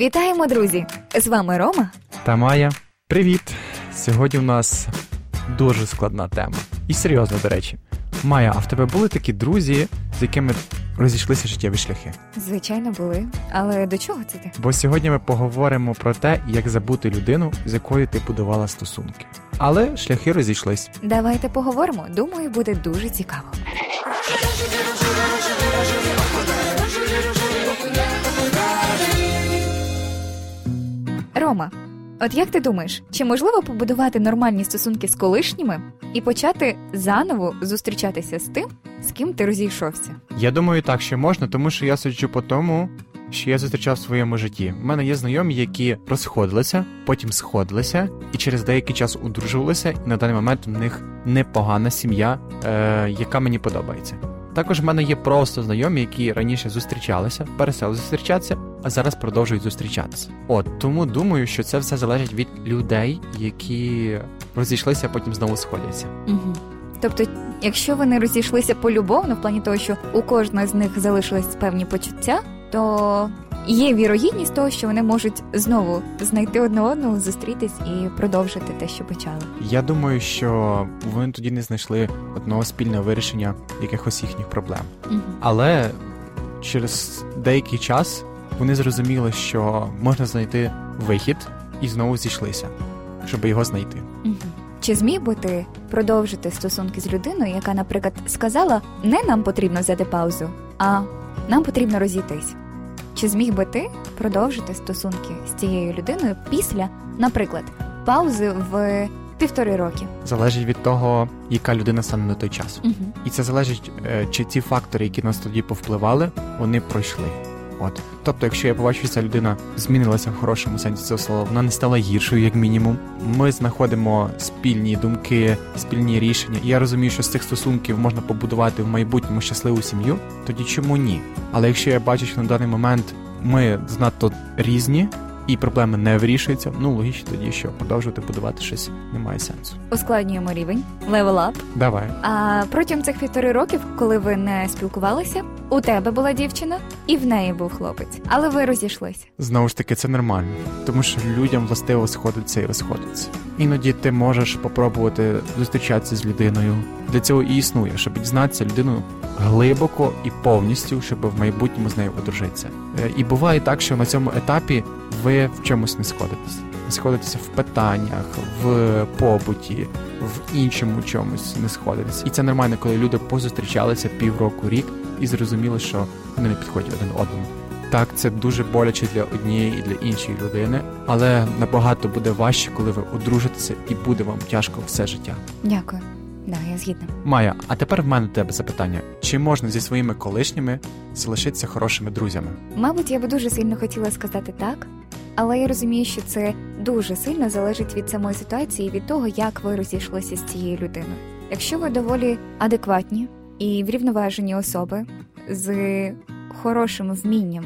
Вітаємо, друзі! З вами Рома. Та Майя. Привіт! Сьогодні у нас дуже складна тема. І серйозно, до речі. Майя, а в тебе були такі друзі, з якими розійшлися життєві шляхи? Звичайно, були. Але до чого це ти? Бо сьогодні ми поговоримо про те, як забути людину, з якою ти будувала стосунки. Але шляхи розійшлись. Давайте поговоримо. Думаю, буде дуже цікаво. Рома, от як ти думаєш, чи можливо побудувати нормальні стосунки з колишніми і почати заново зустрічатися з тим, з ким ти розійшовся? Я думаю, так що можна, тому що я суджу по тому, що я зустрічав в своєму житті. У мене є знайомі, які розходилися, потім сходилися, і через деякий час одружувалися, і на даний момент у них непогана сім'я, е, яка мені подобається. Також в мене є просто знайомі, які раніше зустрічалися, перестали зустрічатися, а зараз продовжують зустрічатися. От тому думаю, що це все залежить від людей, які розійшлися, а потім знову сходяться. Угу. Тобто, якщо вони розійшлися полюбовно, в плані того, що у кожного з них залишились певні почуття, то є вірогідність того, що вони можуть знову знайти одне одного, зустрітись і продовжити те, що почали. Я думаю, що вони тоді не знайшли одного спільного вирішення якихось їхніх проблем. Угу. Але через деякий час вони зрозуміли, що можна знайти вихід і знову зійшлися, щоб його знайти. Угу. Чи зміг би ти продовжити стосунки з людиною, яка, наприклад, сказала, не нам потрібно взяти паузу, а нам потрібно розійтись? Чи зміг би ти продовжити стосунки з цією людиною після, наприклад, паузи в півтори роки? Залежить від того, яка людина стане на той час. Угу. І це залежить, е, чи ті фактори, які нас тоді повпливали, вони пройшли. От, тобто, якщо я побачу, що ця людина змінилася в хорошому сенсі цього слова, вона не стала гіршою, як мінімум. Ми знаходимо спільні думки, спільні рішення. І я розумію, що з цих стосунків можна побудувати в майбутньому щасливу сім'ю. Тоді чому ні? Але якщо я бачу, що на даний момент ми занадто різні і проблеми не вирішуються, ну логічно тоді, що продовжувати будувати щось немає сенсу. Ускладнюємо рівень, level up. Давай. А протягом цих півтори років, коли ви не спілкувалися, у тебе була дівчина і в неї був хлопець, але ви розійшлися. Знову ж таки, це нормально, тому що людям властиво сходиться і розходиться. Іноді ти можеш попробувати зустрічатися з людиною. Для цього і існує, щоб дізнатися людину глибоко і повністю, щоб в майбутньому з нею одружитися. Е, І буває так, що на цьому етапі ви в чомусь не сходитесь. Не сходитеся в питаннях, в побуті, в іншому чомусь не сходитесь. І це нормально, коли люди позустрічалися півроку, рік і зрозуміли, що вони не підходять один одному. Так, це дуже боляче для однієї і для іншої людини, але набагато буде важче, коли ви одружитеся, і буде вам тяжко все життя. Дякую. Да, я згідна. Майя, а тепер в мене до тебе запитання: чи можна зі своїми колишніми залишитися хорошими друзями? Мабуть, я би дуже сильно хотіла сказати так, але я розумію, що це дуже сильно залежить від самої ситуації, від того, як ви розійшлися з цією людиною. Якщо ви доволі адекватні і врівноважені особи з хорошим вмінням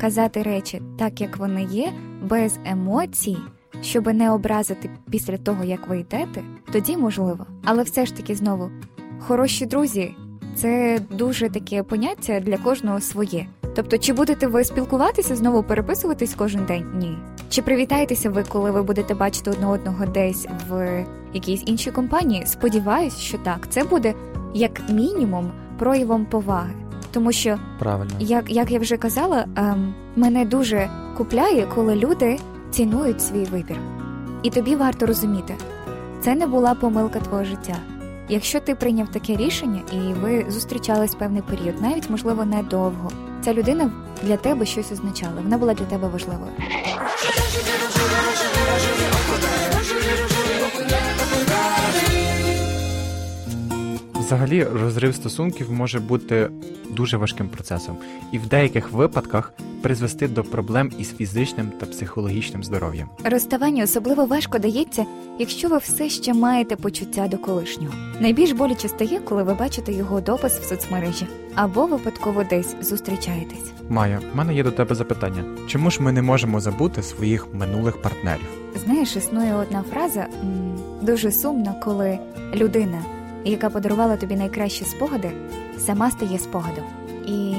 казати речі так, як вони є, без емоцій, щоб не образити після того, як ви йдете, тоді можливо. Але все ж таки знову хороші друзі це дуже таке поняття для кожного своє. Тобто, чи будете ви спілкуватися, знову переписуватись кожен день? Ні. Чи привітаєтеся ви, коли ви будете бачити одне одного десь в якійсь іншій компанії? Сподіваюсь, що так. Це буде як мінімум проявом поваги. Тому що, Правильно. як, як я вже казала, ем, мене дуже купляє, коли люди цінують свій вибір. І тобі варто розуміти, це не була помилка твого життя. Якщо ти прийняв таке рішення і ви зустрічались певний період, навіть можливо недовго, ця людина для тебе щось означала, вона була для тебе важливою. Взагалі, розрив стосунків може бути дуже важким процесом, і в деяких випадках призвести до проблем із фізичним та психологічним здоров'ям. Розставання особливо важко дається, якщо ви все ще маєте почуття до колишнього. Найбільш боляче стає, коли ви бачите його допис в соцмережі або випадково десь зустрічаєтесь. Майя, в мене є до тебе запитання: чому ж ми не можемо забути своїх минулих партнерів? Знаєш, існує одна фраза дуже сумно, коли людина, яка подарувала тобі найкращі спогади, сама стає спогадом. І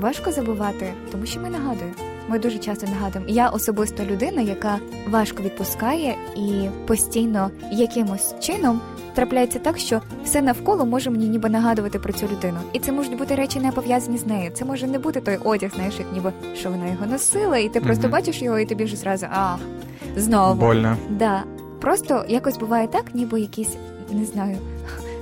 важко забувати, тому що ми нагадую, Ми дуже часто нагадуємо. Я особисто людина, яка важко відпускає і постійно якимось чином трапляється так, що все навколо може мені ніби нагадувати про цю людину. І це можуть бути речі не пов'язані з нею. Це може не бути той одяг, знаєш, як ніби що вона його носила, і ти просто Мгм. бачиш його, і тобі вже зразу ах, знову. Больно. Да. Просто якось буває так, ніби якісь, не знаю,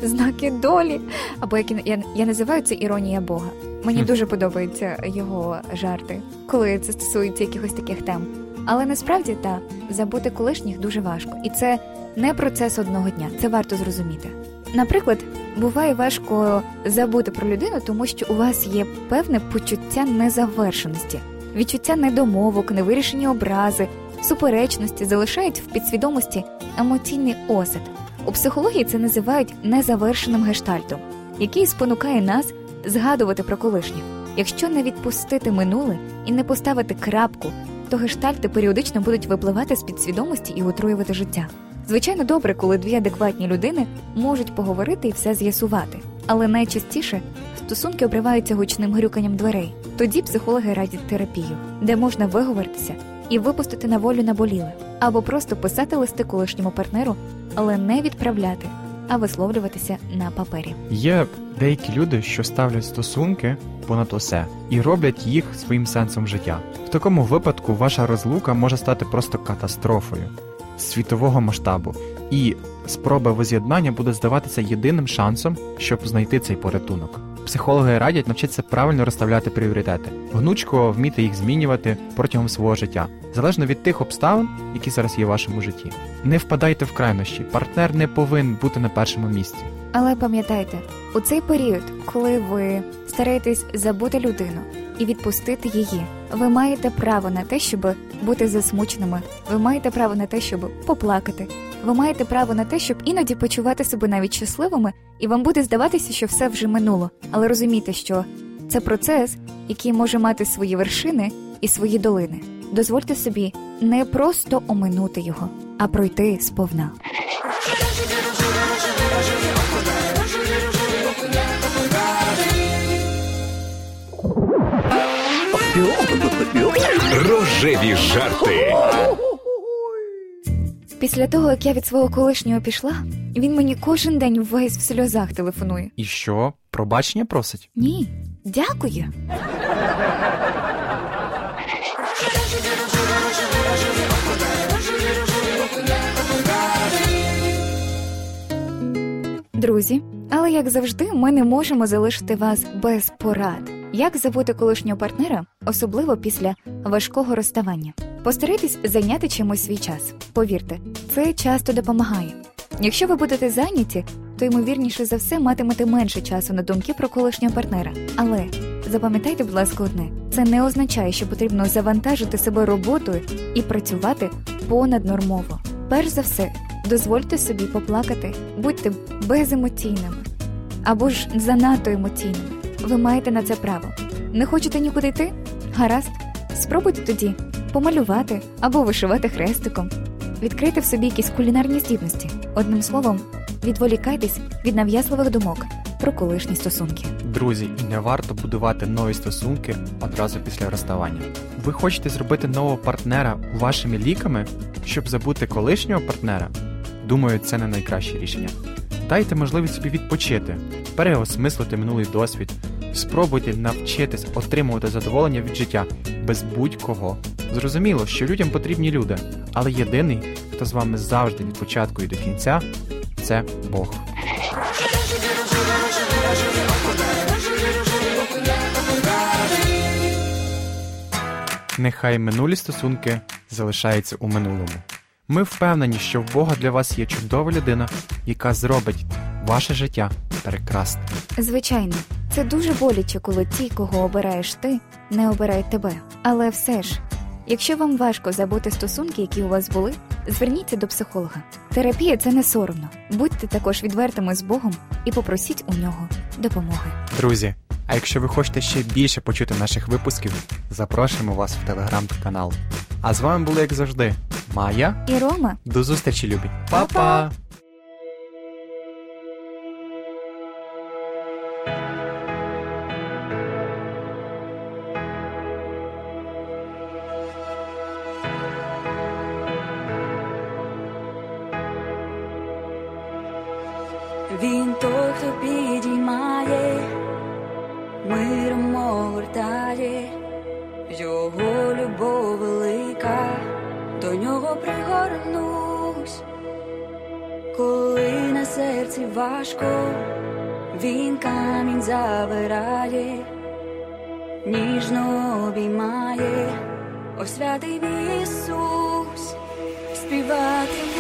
знаки долі. Або які я, я називаю це іронія Бога. Мені Хм. дуже подобаються його жарти, коли це стосується якихось таких тем. Але насправді так, забути колишніх дуже важко. І це не процес одного дня, це варто зрозуміти. Наприклад, буває важко забути про людину, тому що у вас є певне почуття незавершеності, відчуття недомовок, невирішені образи, суперечності залишають в підсвідомості емоційний осад. У психології це називають незавершеним гештальтом, який спонукає нас згадувати про колишнє. Якщо не відпустити минуле і не поставити крапку, то гештальти періодично будуть випливати з підсвідомості і отруювати життя. Звичайно, добре, коли дві адекватні людини можуть поговорити і все з'ясувати, але найчастіше стосунки обриваються гучним грюканням дверей. Тоді психологи радять терапію, де можна виговоритися і випустити на волю наболіле, або просто писати листи колишньому партнеру, але не відправляти, а висловлюватися на папері. Є деякі люди, що ставлять стосунки понад усе і роблять їх своїм сенсом життя. В такому випадку ваша розлука може стати просто катастрофою світового масштабу, і спроба воз'єднання буде здаватися єдиним шансом, щоб знайти цей порятунок. Психологи радять навчитися правильно розставляти пріоритети, гнучко вміти їх змінювати протягом свого життя, залежно від тих обставин, які зараз є в вашому житті. Не впадайте в крайнощі, партнер не повинен бути на першому місці. Але пам'ятайте, у цей період, коли ви стараєтесь забути людину і відпустити її, ви маєте право на те, щоб бути засмученими. Ви маєте право на те, щоб поплакати. Ви маєте право на те, щоб іноді почувати себе навіть щасливими, і вам буде здаватися, що все вже минуло. Але розумійте, що це процес, який може мати свої вершини і свої долини. Дозвольте собі не просто оминути його, а пройти сповна. Рожеві жарти. Після того, як я від свого колишнього пішла, він мені кожен день весь в сльозах телефонує. І що? Пробачення просить? Ні, дякую. Друзі, але як завжди, ми не можемо залишити вас без порад. Як забути колишнього партнера, особливо після важкого розставання. Постарайтесь зайняти чимось свій час. Повірте, це часто допомагає. Якщо ви будете зайняті, то ймовірніше за все матимете менше часу на думки про колишнього партнера. Але запам'ятайте, будь ласка, одне: це не означає, що потрібно завантажити себе роботою і працювати понаднормово. Перш за все, дозвольте собі поплакати, будьте беземоційними або ж занадто емоційними. Ви маєте на це право. Не хочете нікуди йти? Гаразд, спробуйте тоді помалювати або вишивати хрестиком. Відкрийте в собі якісь кулінарні здібності. Одним словом, відволікайтесь від нав'язливих думок про колишні стосунки. Друзі, і не варто будувати нові стосунки одразу після розставання. Ви хочете зробити нового партнера вашими ліками, щоб забути колишнього партнера? Думаю, це не найкраще рішення. Дайте можливість собі відпочити, переосмислити минулий досвід, спробуйте навчитись отримувати задоволення від життя без будь-кого. Зрозуміло, що людям потрібні люди, але єдиний, хто з вами завжди від початку і до кінця, це Бог. Нехай минулі стосунки залишаються у минулому. Ми впевнені, що в Бога для вас є чудова людина, яка зробить ваше життя прекрасним. Звичайно, це дуже боляче, коли ті, кого обираєш ти, не обирають тебе. Але все ж, якщо вам важко забути стосунки, які у вас були, зверніться до психолога. Терапія це не соромно. Будьте також відвертими з Богом і попросіть у нього допомоги. Друзі, а якщо ви хочете ще більше почути наших випусків, запрошуємо вас в телеграм-канал. А з вами були, як завжди, Майя. І Рома, До зустрічі, любі. Па-па! Па-па! миром огортає, його любов велика, до нього пригорнусь, коли на серці важко, він камінь забирає, ніжно обіймає, освятий Ісус, співати.